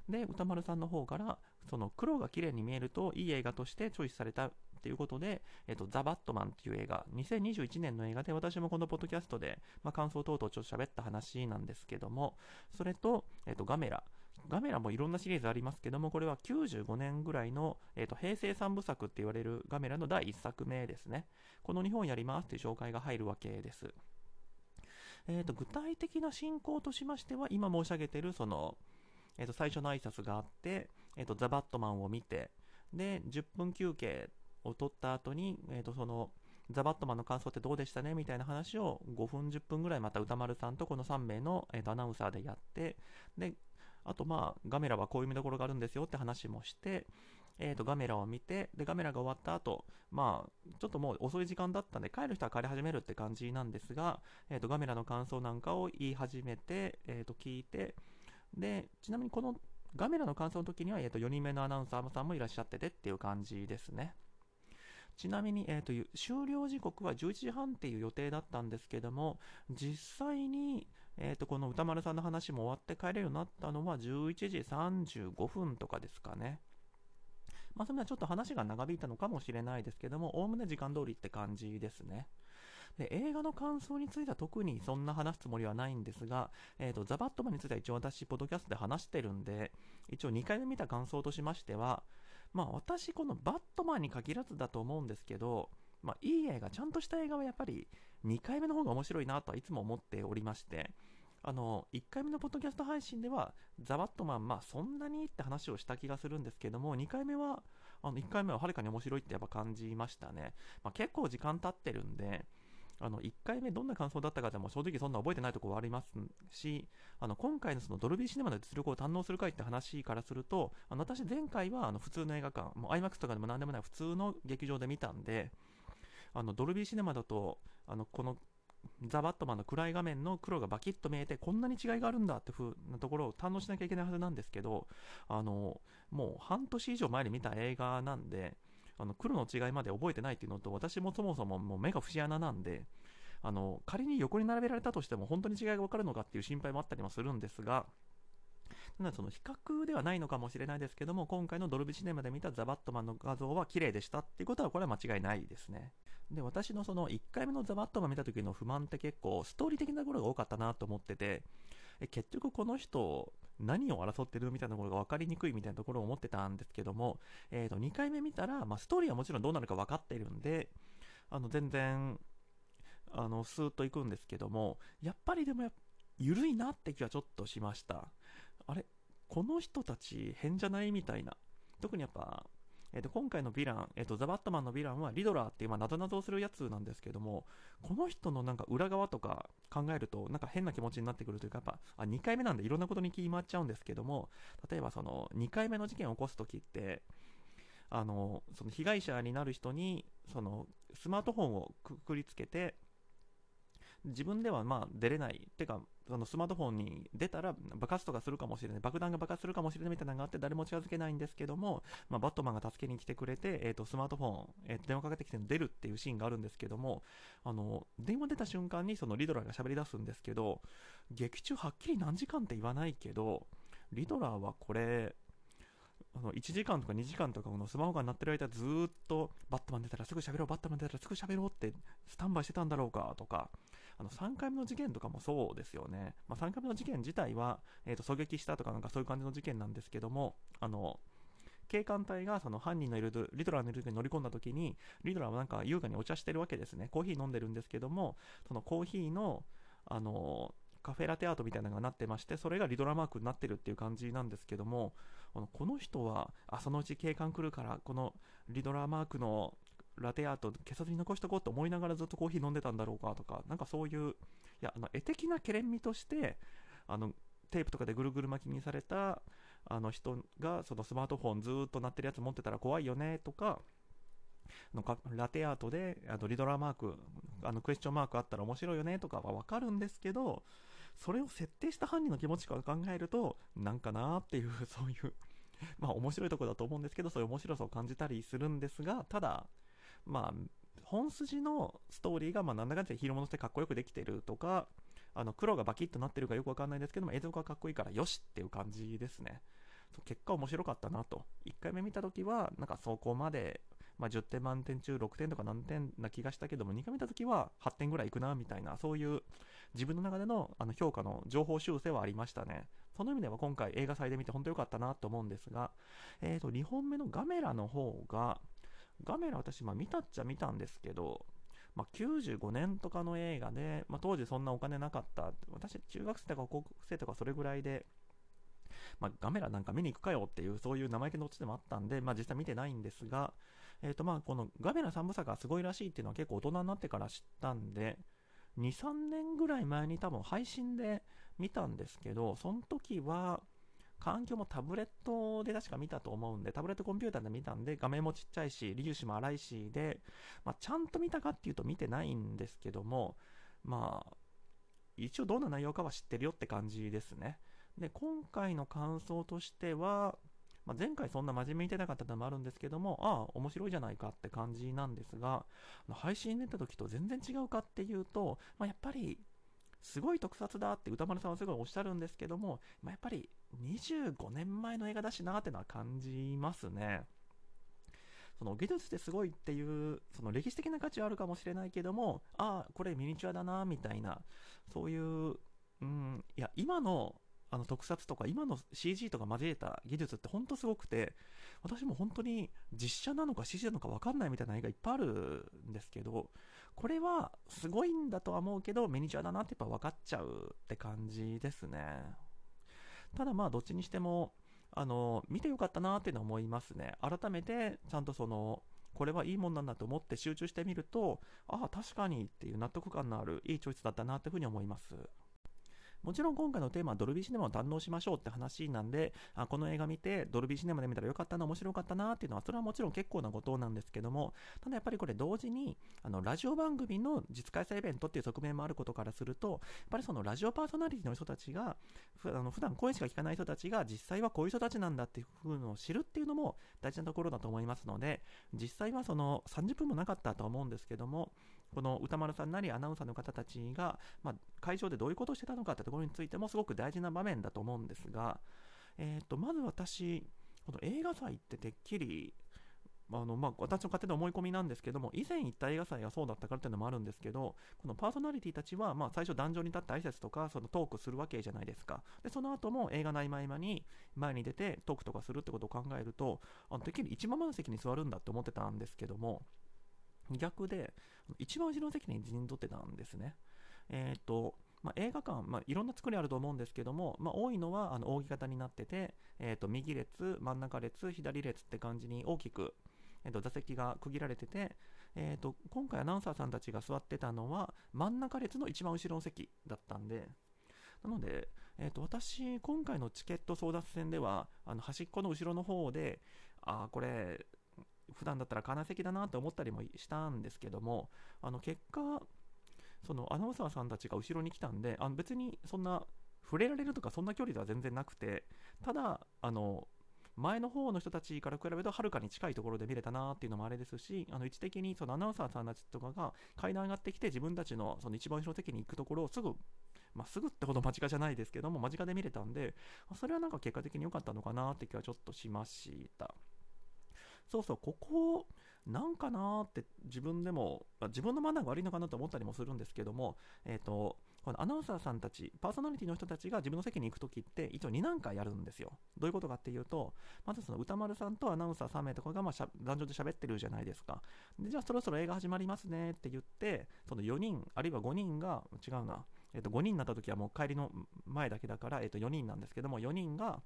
で、歌丸さんの方から、その黒が綺麗に見えるといい映画としてチョイスされたっていうことで、えっと、ザ・バットマンっていう映画、2021年の映画で私もこのポッドキャストで、まあ、感想等々ちょっと喋った話なんですけども、それと、えっと、ガメラ。ガメラもいろんなシリーズありますけども、これは95年ぐらいの、えーと、平成三部作って言われるガメラの第1作目ですね。この日本やりますっていう紹介が入るわけです。えーと、具体的な進行としましては、今申し上げているその、えー、と最初の挨拶があって、えー、とザ・バットマンを見て、で、10分休憩を取った後に、えー、とそのザ・バットマンの感想ってどうでしたね？みたいな話を5分、10分ぐらいまた歌丸さんとこの3名の、えー、とアナウンサーでやって、で、あとまあ、ガメラはこういう見どころがあるんですよって話もして、えー、とガメラを見て、で、ガメラが終わった後、まあ、ちょっともう遅い時間だったんで、帰る人は帰り始めるって感じなんですが、えー、とガメラの感想なんかを言い始めて、えー、と聞いて、で、ちなみにこのガメラの感想の時には、えー、と4人目のアナウンサーさんもいらっしゃっててっていう感じですね。ちなみに、えーと、終了時刻は11時半っていう予定だったんですけども、実際に、えーと、この歌丸さんの話も終わって帰れるようになったのは11時35分とかですかね。まあ、それはちょっと話が長引いたのかもしれないですけども、おおむね時間通りって感じですね。で映画の感想については特にそんな話すつもりはないんですが、えーと、ザ・バットマンについては一応私、ポッドキャストで話してるんで、一応2回目見た感想としましては、まあ私、このバットマンに限らずだと思うんですけど、まあいい映画、ちゃんとした映画はやっぱり2回目の方が面白いなとはいつも思っておりまして、あの、1回目のポッドキャスト配信では、ザ・バットマン、まあそんなにって話をした気がするんですけども、2回目は、あの1回目ははるかに面白いってやっぱ感じましたね。まあ、結構時間経ってるんで、あの1回目どんな感想だったかでも正直そんな覚えてないところはありますしあの今回のそのドルビーシネマの実力を堪能するかって話からするとあの私前回はあの普通の映画館もう IMAX とかでも何でもない普通の劇場で見たんであのドルビーシネマだとあのこのザ・バットマンの暗い画面の黒がバキッと見えてこんなに違いがあるんだって風なところを堪能しなきゃいけないはずなんですけどあのもう半年以上前に見た映画なんであの黒の違いまで覚えてないっていうのと私もそもそももう目が節穴なんであの仮に横に並べられたとしても本当に違いが分かるのかっていう心配もあったりもするんですがなのその比較ではないのかもしれないですけども今回のドルビシネマで見たザ・バットマンの画像は綺麗でしたっていうことはこれは間違いないですね。で私のその1回目のザ・バットマン見た時の不満って結構ストーリー的なところが多かったなと思っててえ結局この人何を争ってるみたいなところが分かりにくいみたいなところを思ってたんですけども、えー、と2回目見たら、まあ、ストーリーはもちろんどうなるか分かっているんであの全然あのスーッといくんですけどもやっぱりでも緩いなって気はちょっとしました。あれ？この人たち変じゃないみたいな。特にやっぱえー、と今回のヴィラン、えーと、ザ・バットマンのヴィランはリドラーっていう、まあ、謎々をするやつなんですけども、この人のなんか裏側とか考えると、なんか変な気持ちになってくるというか、やっぱ、あ2回目なんでいろんなことに気回っちゃうんですけども、例えばその2回目の事件を起こすときって、あのその被害者になる人にそのスマートフォンをくくりつけて自分ではまあ出れない、てか、そのスマートフォンに出たら爆発とかするかもしれない、爆弾が爆発するかもしれないみたいなのがあって、誰も近づけないんですけども、まあ、バットマンが助けに来てくれて、えー、とスマートフォン、えー、電話かけてきて出るっていうシーンがあるんですけども、あの電話出た瞬間にそのリドラーが喋り出すんですけど、劇中はっきり何時間って言わないけど、リドラーはこれ、あの1時間とか2時間とかのスマホが鳴ってる間ずっとバットマン出たらすぐ喋ろうバットマン出たらすぐ喋ろうってスタンバイしてたんだろうかとかあの3回目の事件とかもそうですよね、まあ、3回目の事件自体は、えー、と狙撃したとかなんかそういう感じの事件なんですけどもあの警官隊がその犯人のいるリドラーのいるに乗り込んだ時にリドラーはなんか優雅にお茶してるわけですね。コーヒー飲んでるんですけどもそのコーヒーのあのカフェラテアートみたいなのがなってましてそれがリドラマークになってるっていう感じなんですけどもこの人はあそのうち警官来るからこのリドラマークのラテアート消さずに残しとこうと思いながらずっとコーヒー飲んでたんだろうかとか、なんかそういう、いや、あの絵的なけれんみとして、あのテープとかでぐるぐる巻きにされたあの人がそのスマートフォンずっと鳴ってるやつ持ってたら怖いよねとか、のかラテアートであのリドラーマーク、あのクエスチョンマークあったら面白いよねとかはわかるんですけど、それを設定した犯人の気持ちから考えると、なんかなっていう、[laughs] そういうまあ面白いとこだと思うんですけど、そういう面白さを感じたりするんですが、ただ、まあ、本筋のストーリーが、まあ、なんだかんだ色物してかっこよくできてるとか、あの黒がバキッとなってるかよくわかんないですけども、映像がかっこいいからよしっていう感じですね。結果面白かったなと。1回目見たときは、なんかそこまで、まあ、10点満点中6点とか何点な気がしたけども、2回見たときは8点ぐらいいくなみたいな、そういう自分の中でのあの評価の情報修正はありましたね。その意味では今回映画祭で見て本当良かったなと思うんですが、えー、と2本目のガメラの方が、ガメラ私、まあ、見たっちゃ見たんですけど、まあ、95年とかの映画で、まあ、当時そんなお金なかった、私、中学生とか高校生とかそれぐらいで、まあ、ガメラなんか見に行くかよっていう、そういう生意気のオチでもあったんで、まあ、実際見てないんですが、えーとまあ、このガメラ3部作がすごいらしいっていうのは結構大人になってから知ったんで、2、3年ぐらい前に多分配信で見たんですけど、その時は、環境もタブレットで確か見たと思うんで、タブレットコンピューターで見たんで、画面もちっちゃいし、粒子も粗いしで、まあ、ちゃんと見たかっていうと見てないんですけども、まあ、一応どんな内容かは知ってるよって感じですね。で、今回の感想としては、まあ、前回そんな真面目に出なかったのもあるんですけども、ああ、面白いじゃないかって感じなんですが、配信出た時と全然違うかっていうと、まあ、やっぱりすごい特撮だって歌丸さんはすごいおっしゃるんですけども、まあ、やっぱり25年前の映画だしなってのは感じますね。その技術ってすごいっていうその歴史的な価値はあるかもしれないけどもああこれミニチュアだなみたいなそういううんいや今のあの特撮とか今の CG とか交えた技術って本当すごくて私も本当に実写なのか CG なのか分かんないみたいな映画いっぱいあるんですけどこれはすごいんだとは思うけど、ミニチュアだなってやっぱ分かっちゃうって感じですね。ただまあ、どっちにしても、あの、見てよかったなっていうのは思いますね。改めて、ちゃんとその、これはいいもんなんだと思って集中してみると、ああ、確かにっていう納得感のあるいいチョイスだったなっていうふうに思います。もちろん今回のテーマはドルビーシネマを堪能しましょうって話なんで、あこの映画見てドルビーシネマで見たらよかったな、面白かったなっていうのは、それはもちろん結構なことなんですけども、ただやっぱりこれ同時に、あの、ラジオ番組の実開催イベントっていう側面もあることからすると、やっぱりそのラジオパーソナリティの人たちが、ふあの普段声しか聞かない人たちが実際はこういう人たちなんだっていう風のを知るっていうのも大事なところだと思いますので、実際はその30分もなかったと思うんですけども、この歌丸さんなりアナウンサーの方たちが、まあ、会場でどういうことをしてたのかってところについてもすごく大事な場面だと思うんですが、えー、とまず私、この映画祭っててっきり、あのまあ、私の勝手な思い込みなんですけども、以前行った映画祭がそうだったからっていうのもあるんですけど、このパーソナリティたちは、まあ、最初、壇上に立って挨拶とか、そのトークするわけじゃないですか。で、その後も映画の合間合間に前に出てトークとかするってことを考えると、あのてっきり一番満席に座るんだって思ってたんですけども、逆で、一番後ろの席に陣取ってたんですね。えっ、と、まあ、映画館、まあ、いろんな作りあると思うんですけども、まあ、多いのはあの扇形になってて、えー、と右列、真ん中列、左列って感じに大きく、えー、と座席が区切られてて、えー、と今回アナウンサーさんたちが座ってたのは真ん中列の一番後ろの席だったんで、なので、えー、と私、今回のチケット争奪戦では、あの端っこの後ろの方で、ああこれ、普段だったら金席だなって思ったりもしたんですけども、あの結果、そのアナウンサーさんたちが後ろに来たんで、あの別にそんな触れられるとかそんな距離では全然なくて、ただ、あの前の方の人たちから比べるとはるかに近いところで見れたなっていうのもあれですし、あの位置的にそのアナウンサーさんたちとかが階段上がってきて自分たちのその一番後ろの席に行くところをすぐ、まあ、すぐってほど間近じゃないですけども、間近で見れたんで、それはなんか結果的に良かったのかなって気はちょっとしました。そうそう、ここ、なんかなって自分でも、自分のマナーが悪いのかなと思ったりもするんですけども、えっ、ー、と、このアナウンサーさんたち、パーソナリティの人たちが自分の席に行くときって、一応2段階やるんですよ。どういうことかっていうと、まずその歌丸さんとアナウンサー3名とかがまあ男女で喋ってるじゃないですか。で、じゃあそろそろ映画始まりますねって言って、その4人、あるいは5人が、違うな、えっ、と、5人になったときはもう帰りの前だけだから、えっ、と、4人なんですけども、4人が、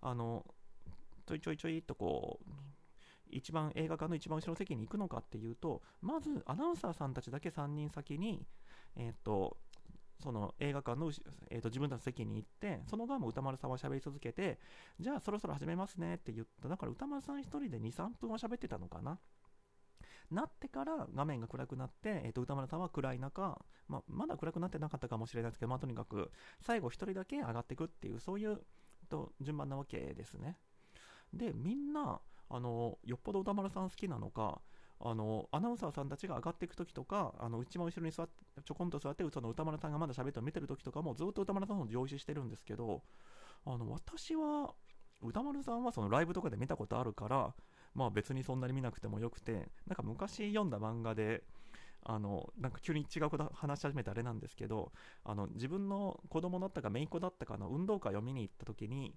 あの、ちょいちょいちょいとこう、一番映画館の一番後ろの席に行くのかっていうとまずアナウンサーさんたちだけ3人先に、えーと、その映画館の、えーと、自分たちの席に行ってその側も歌丸さんは喋り続けてじゃあそろそろ始めますねって言った。だから歌丸さん1人で23分は喋ってたのかな。なってから画面が暗くなって、えーと、歌丸さんは暗い中、まあ、まだ暗くなってなかったかもしれないですけど、まあ、とにかく最後1人だけ上がっていくっていうそういうと順番なわけですね。でみんなあのよっぽど歌丸さん好きなのかあのアナウンサーさんたちが上がっていくときとか、あの一番後ろに座ってちょこんと座って、その歌丸さんがまだ喋って見てるときとかも、ずっと歌丸さんの上司してるんですけど、あの私は、歌丸さんはそのライブとかで見たことあるから、まあ別にそんなに見なくてもよくて、なんか昔読んだ漫画で、あのなんか急に違うこと話し始めてあれなんですけどあの自分の子供だったか姪っ子だったかの運動会を見に行った時に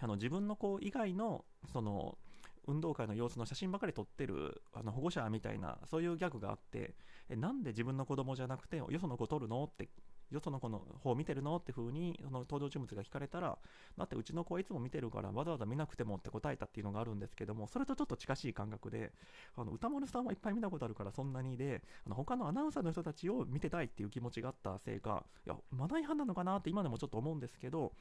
あの自分の子以外のその運動会の様子の写真ばかり撮ってるあの保護者みたいなそういうギャグがあってえなんで自分の子供じゃなくてよその子撮るの？ってよその子の方見てるの？って風にその登場人物が聞かれたらだってうちの子はいつも見てるからわざわざ見なくてもって答えたっていうのがあるんですけどもそれとちょっと近しい感覚であの歌丸さんはいっぱい見たことあるからそんなにであの他のアナウンサーの人たちを見てたいっていう気持ちがあったせいかいやマナー違反なのかなって今でもちょっと思うんですけど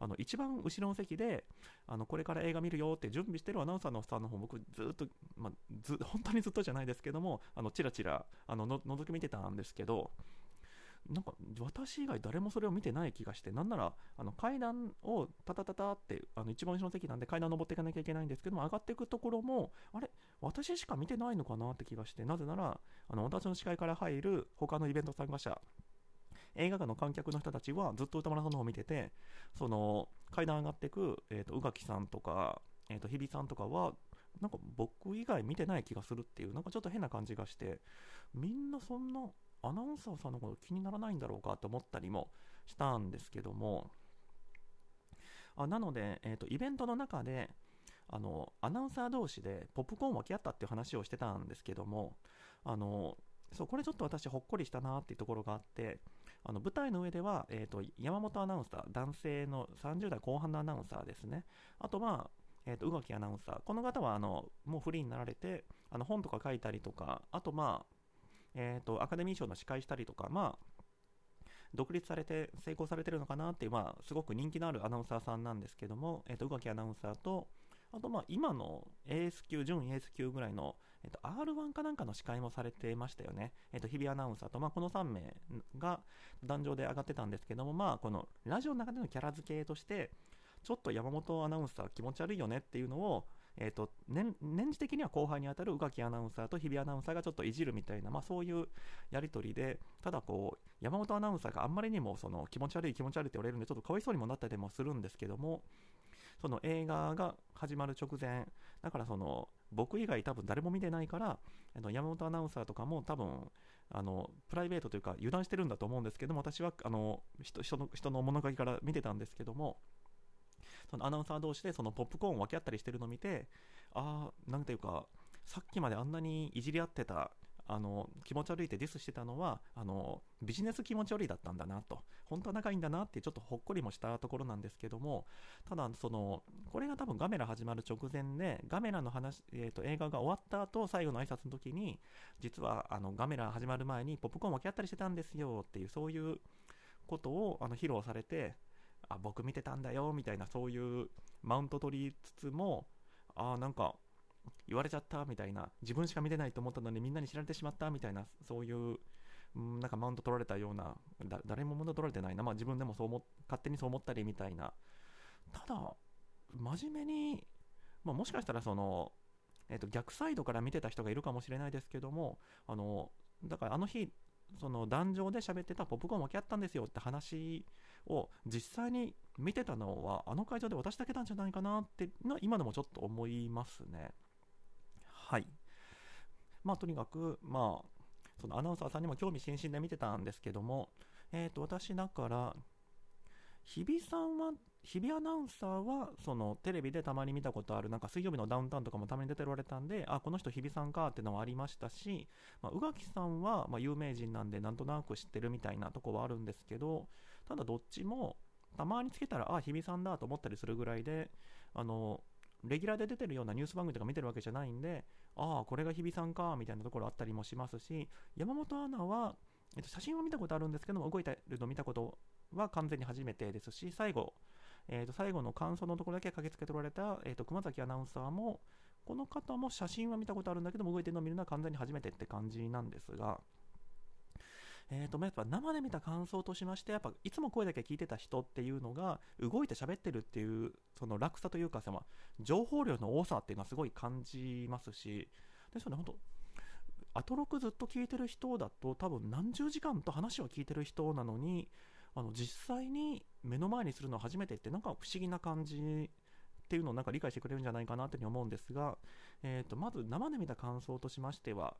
あの一番後ろの席であのこれから映画見るよって準備してるアナウンサーのさんの方僕ずっと、まあ、ず本当にずっとじゃないですけどもあのチラチラあのの覗き見てたんですけどなんか私以外誰もそれを見てない気がして、なんならあの階段をタタタタってあの一番後ろの席なんで階段登っていかなきゃいけないんですけども、上がっていくところも、あれ、私しか見てないのかなって気がして、なぜなら、あの私の視界から入る他のイベント参加者、映画館の観客の人たちはずっと歌丸さんの方を見てて、その階段上がっていく、えーと、宇垣さんとか、えーと、日比さんとかは、なんか僕以外見てない気がするっていう、なんかちょっと変な感じがして、みんなそんなアナウンサーさんのこと気にならないんだろうかと思ったりもしたんですけども、あなので、えーと、イベントの中であのアナウンサー同士でポップコーンを分け合ったっていう話をしてたんですけどもあのそうこれちょっと私ほっこりしたなっていうところがあってあの舞台の上では、えーと、山本アナウンサー男性の30代後半のアナウンサーですね。あとまあえー、と宇垣アナウンサー。この方はあのもうフリーになられてあの本とか書いたりとかあとまあ、えー、とアカデミー賞の司会したりとかまあ独立されて成功されてるのかなっていう、まあ、すごく人気のあるアナウンサーさんなんですけども、えー、と宇垣アナウンサーとあとまあ今の AS 級、準 AS 級ぐらいの、えっと、R1 かなんかの司会もされてましたよね。えっと、日比アナウンサーと、まあ、この3名が壇上で上がってたんですけども、まあ、このラジオの中でのキャラ付けとして、ちょっと山本アナウンサー気持ち悪いよねっていうのを、えーと年年次的には後輩にあたる宇垣アナウンサーと日比アナウンサーがちょっといじるみたいな、まあ、そういうやり取りでただこう山本アナウンサーがあんまりにもその気持ち悪い気持ち悪いって言われるんでちょっとかわいそうにもなったりもするんですけどもその映画が始まる直前だからその僕以外多分誰も見てないからあの山本アナウンサーとかも多分あのプライベートというか油断してるんだと思うんですけども私はあの人人の人の物書きから見てたんですけどもそのアナウンサー同士でそのポップコーンを分け合ったりしてるのを見てああなんていうかさっきまであんなにいじり合ってたあの気持ち悪いってディスしてたのはあのビジネス気持ち悪いだったんだなと。本当は仲いいんだなってちょっとほっこりもしたところなんですけどもただそのこれが多分ガメラ始まる直前でガメラの話、えーと、映画が終わった後最後の挨拶の時に実はあのガメラ始まる前にポップコーン分け合ったりしてたんですよっていうそういうことをあの披露されてあ僕見てたんだよみたいなそういうマウント取りつつもああなんか言われちゃったみたいな自分しか見てないと思ったのにみんなに知られてしまったみたいなそういう、なんかマウント取られたような誰もマウント取られてないな、まあ、自分でもそう思勝手にそう思ったりみたいな。ただ真面目に、まあ、もしかしたらその、えー、と逆サイドから見てた人がいるかもしれないですけどもあのだからあの日その壇上で喋ってたポップコーン分け合ったんですよって話を実際に見てたのはあの会場で私だけなんじゃないかなってのは今でもちょっと思いますね。はい。まあ、とにかく、まあ、そのアナウンサーさんにも興味津々で見てたんですけども、えっ、ー、と、私だから、日比さんは、日比アナウンサーは、そのテレビでたまに見たことある、なんか水曜日のダウンタウンとかもたまに出ておられたんで、あ、この人日比さんかっていうのはありましたし、まあ、宇垣さんは、ま、有名人なんで、なんとなく知ってるみたいなとこはあるんですけど、ただどっちも、たまにつけたら、あ、日比さんだと思ったりするぐらいで、あの、レギュラーで出てるようなニュース番組とか見てるわけじゃないんで、ああ、これが日比さんか、みたいなところあったりもしますし、山本アナは、えっと、写真は見たことあるんですけども、動いてるの見たことは完全に初めてですし、最後、えー、と最後の感想のところだけ駆けつけておられた、えー、と熊崎アナウンサーも、この方も写真は見たことあるんだけど、動いてるのを見るのは完全に初めてって感じなんですが、えーと、やっぱ生で見た感想としまして、やっぱいつも声だけ聞いてた人っていうのが、動いて喋ってるっていう、その落差というか、その情報量の多さっていうのはすごい感じますし、ですよね、本当アトロクずっと聞いてる人だと、多分何十時間と話を聞いてる人なのに、あの実際に目の前にするの初めてって、なんか不思議な感じっていうのをなんか理解してくれるんじゃないかなっていうふうに思うんですが、えーとまず生で見た感想としましては、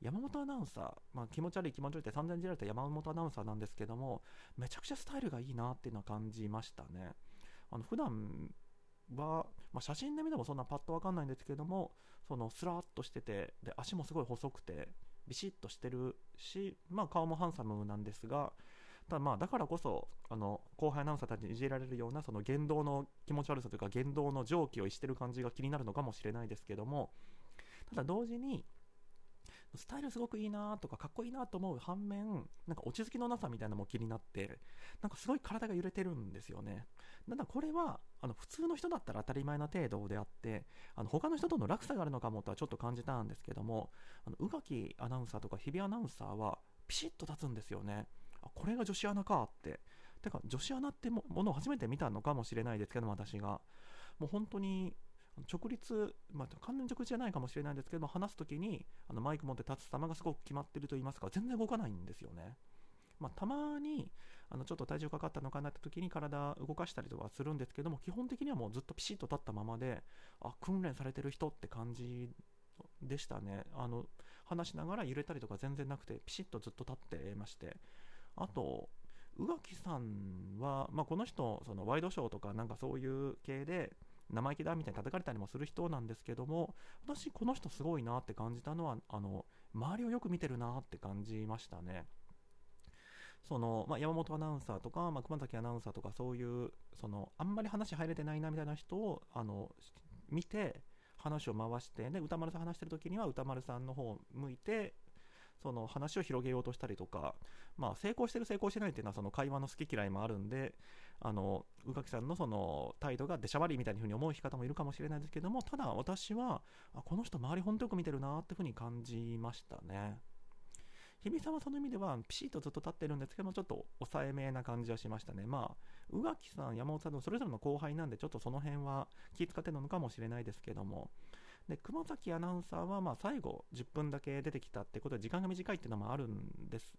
山本アナウンサー、まあ、気持ち悪い気持ち悪いって散々いじられた山本アナウンサーなんですけども、めちゃくちゃスタイルがいいなっていうのは感じましたね。あの普段は、まあ、写真で見てもそんなパッとわかんないんですけども、そのスラーっとしてて、で足もすごい細くて、ビシッとしてるし、まあ、顔もハンサムなんですが、ただまあだからこそあの後輩アナウンサーたちにいじられるようなその言動の気持ち悪さというか言動の常軌を逸してる感じが気になるのかもしれないですけどもただ同時にスタイルすごくいいなとかかっこいいなと思う反面なんか落ち着きのなさみたいなのも気になってなんかすごい体が揺れてるんですよね。ただこれはあの普通の人だったら当たり前な程度であってあの他の人との落差があるのかもとはちょっと感じたんですけどもあの宇垣アナウンサーとか日比アナウンサーはピシッと立つんですよね。あこれが女子アナかって。てか女子アナってものを初めて見たのかもしれないですけど私が。もう本当に直立、まあ、完全直立じゃないかもしれないんですけども話す時にあのマイク持って立つ様がすごく決まってると言いますか全然動かないんですよね。まあ、たまにあのちょっと体重かかったのかなって時に体動かしたりとかするんですけども基本的にはもうずっとピシッと立ったままであ訓練されてる人って感じでしたね。あの話しながら揺れたりとか全然なくてピシッとずっと立ってまして。あと宇垣さんは、まあ、この人そのワイドショーとかなんかそういう系で生意気だみたいに叩かれたりもする人なんですけども私この人すごいなって感じたのはあの周りをよく見てるなって感じましたね。その、まあ、山本アナウンサーとか、まあ、熊崎アナウンサーとかそういうそのあんまり話入れてないなみたいな人をあの見て話を回してで歌丸さん話してる時には歌丸さんの方を向いてその話を広げようとしたりとか、まあ、成功してる成功してないっていうのはその会話の好き嫌いもあるんであの宇垣さんのその態度が出しゃばりみたいな風に思う方もいるかもしれないですけどもただ私はあこの人周り本当よく見てるなっていう風に感じましたね。日比さんはその意味ではピシッとずっと立ってるんですけどもちょっと抑えめな感じはしましたね。まあ宇垣さん山本さんのそれぞれの後輩なんでちょっとその辺は気遣ってるのかもしれないですけどもで熊崎アナウンサーはま最後10分だけ出てきたってことで時間が短いっていうのもあるんです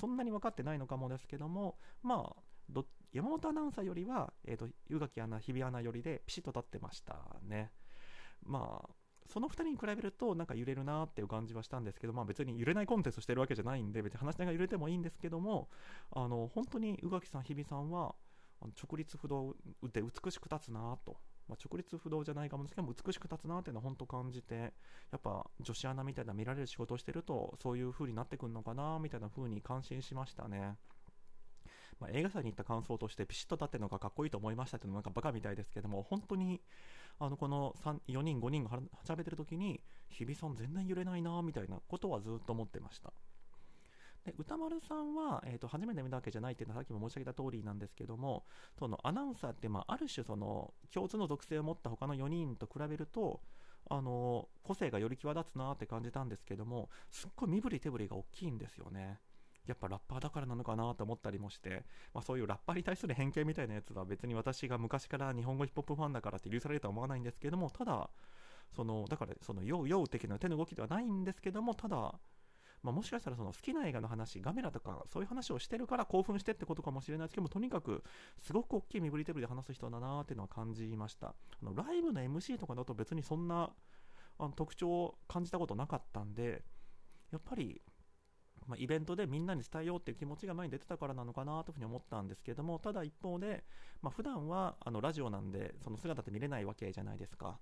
そんなに分かってないのかもですけどもまあ山本アナウンサーよりは、えーと、宇垣アナ、日比アナよりでピシッと立ってましたね。まあその2人に比べるとなんか揺れるなっていう感じはしたんですけど、まあ、別に揺れないコンテストしてるわけじゃないんで別に話しながら揺れてもいいんですけどもあの本当に宇垣さん、日比さんは直立不動で美しく立つなとまあ、直立不動じゃないかもですけど美しく立つなっていうのは本当感じてやっぱ女子アナみたいな見られる仕事をしてるとそういう風になってくるのかなみたいな風に感心しましたね。まあ、映画祭に行った感想としてピシッと立ってるのがかっこいいと思いましたっていうのもなんかバカみたいですけども本当にあのこの4人5人がはしゃべってる時に日比さん全然揺れないなみたいなことはずっと思ってました。で歌丸さんは、えーと、初めて見たわけじゃないっていうのはさっきも申し上げた通りなんですけどもそのアナウンサーって、まあ、ある種その共通の属性を持った他の4人と比べるとあの個性がより際立つなって感じたんですけどもすっごい身振り手振りが大きいんですよね。やっぱラッパーだからなのかなと思ったりもして、まあ、そういうラッパーに対する偏見みたいなやつは別に私が昔から日本語ヒップホップファンだからって許されるとは思わないんですけどもただそのだからそのヨウヨウ的な手の動きではないんですけどもただまあ、もしかしたらその好きな映画の話、ガメラとかそういう話をしてるから興奮してってことかもしれないですけども、とにかくすごく大きい身振り手振りで話す人だなっていうのは感じました。あのライブの MC とかだと別にそんなあの特徴を感じたことなかったんで、やっぱりまあ、イベントでみんなに伝えようっていう気持ちが前に出てたからなのかなというふうに思ったんですけどもただ一方で、まあ、普段はあのラジオなんでその姿って見れないわけじゃないですか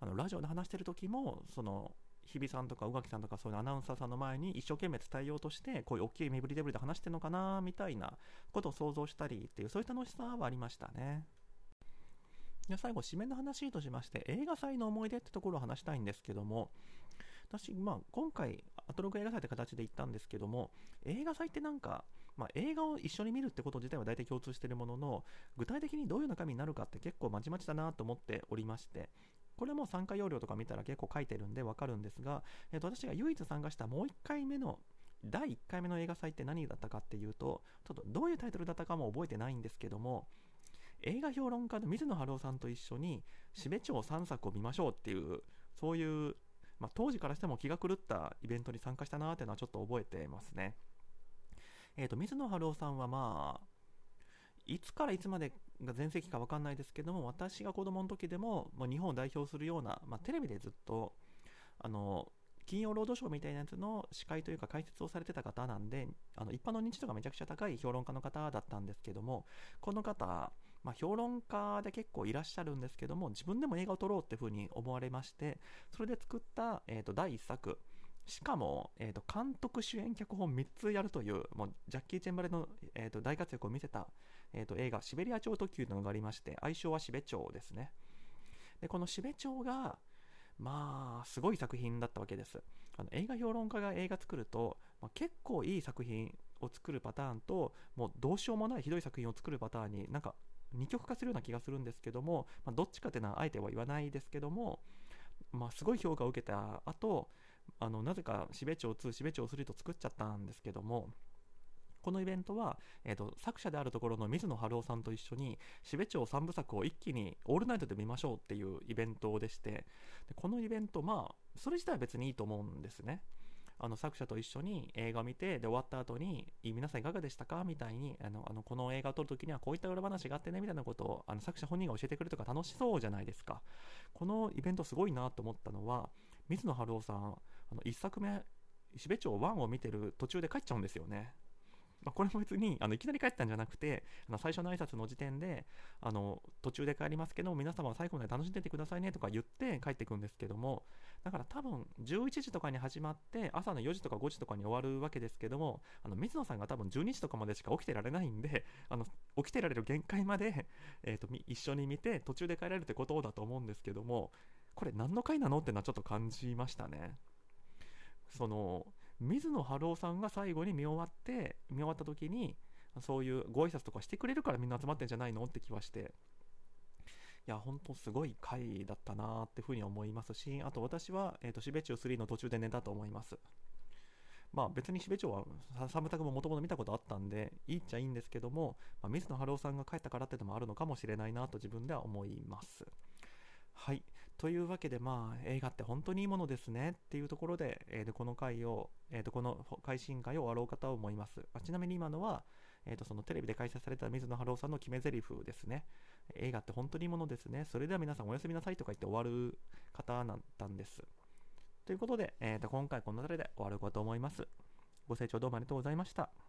あのラジオで話してる時もその日比さんとか宇垣さんとかそういうアナウンサーさんの前に一生懸命伝えようとしてこういう大きい身振り手振りで話してるのかなみたいなことを想像したりっていうそういう楽しさはありましたね。で最後締めの話としまして映画祭の思い出ってところを話したいんですけども私、まあ、今回アトロク映画祭って形で行ったんですけども映画祭ってなんか、まあ、映画を一緒に見るってこと自体は大体共通してるものの具体的にどういう中身になるかって結構まちまちだなと思っておりましてこれも参加要領とか見たら結構書いてるんでわかるんですが、えー、と私が唯一参加したもう1回目の第1回目の映画祭って何だったかっていうと、ちょっとどういうタイトルだったかも覚えてないんですけども、映画評論家の水野晴郎さんと一緒に、標町3作を見ましょうっていう、そういう、まあ、当時からしても気が狂ったイベントに参加したなーっていうのはちょっと覚えてますね。えっ、ー、と、水野晴郎さんはまあ、いつからいつまでが全盛期か分かんないですけども私が子供の時でも、まあ、日本を代表するような、まあ、テレビでずっとあの金曜ロードショーみたいなやつの司会というか解説をされてた方なんであの一般の認知度がめちゃくちゃ高い評論家の方だったんですけどもこの方、まあ、評論家で結構いらっしゃるんですけども自分でも映画を撮ろうっていうふうに思われましてそれで作った、えー、と第1作しかも、えー、と監督主演脚本3つやるというもうジャッキー・チェンバレの、えー、と大活躍を見せたえーと、映画「シベリア超特急」というのがありまして愛称はシベ町ですね。でこのシベ町がまあすごい作品だったわけです。あの映画評論家が映画作ると、まあ、結構いい作品を作るパターンともうどうしようもないひどい作品を作るパターンになんか二極化するような気がするんですけども、まあ、どっちかっていうのはあえては言わないですけども、まあ、すごい評価を受けた後あのなぜかシベ町2、シベ町3と作っちゃったんですけども、このイベントは、えーと、作者であるところの水野晴夫さんと一緒に標町3部作を一気にオールナイトで見ましょうっていうイベントでしてでこのイベントまあそれ自体は別にいいと思うんですね。あの作者と一緒に映画を見てで終わった後に皆さんいかがでしたか？みたいにあのあのこの映画を撮るときにはこういった裏話があってねみたいなことをあの作者本人が教えてくれるとか楽しそうじゃないですか。このイベントすごいなと思ったのは水野晴夫さんあの1作目標町1を見てる途中で帰っちゃうんですよね。まあ、これも別にあのいきなり帰ったんじゃなくてあの最初の挨拶の時点であの途中で帰りますけど皆様は最後まで楽しんでてくださいねとか言って帰ってくんですけどもだから多分11時とかに始まって朝の4時とか5時とかに終わるわけですけどもあの水野さんが多分12時とかまでしか起きてられないんで [laughs] あの起きてられる限界まで、[laughs] えーと、一緒に見て途中で帰られるってことだと思うんですけどもこれ何の回なのってのはちょっと感じましたね。その水野晴郎さんが最後に見終わって見終わった時にそういうご挨拶とかしてくれるからみんな集まってんじゃないのって気はして。いや本当すごい回だったなっていうふうに思いますしあと私は、えーと、シベチュー3の途中で寝たと思います。まあ別にシベチョウはサムタクももともと見たことあったんでいいっちゃいいんですけども、まあ、水野晴郎さんが帰ったからってのもあるのかもしれないなと自分では思います。はい。というわけで、まあ、映画って本当にいいものですねっていうところで、えー、でこの回を、えー、とこの配信会を終わろうかと思います。あちなみに今のは、えー、とそのテレビで開催された水野晴郎さんの決め台詞ですね。映画って本当にいいものですね。それでは皆さんおやすみなさいとか言って終わる方だったんです。ということで、えー、と今回この辺りで終わるかと思います。ご清聴どうもありがとうございました。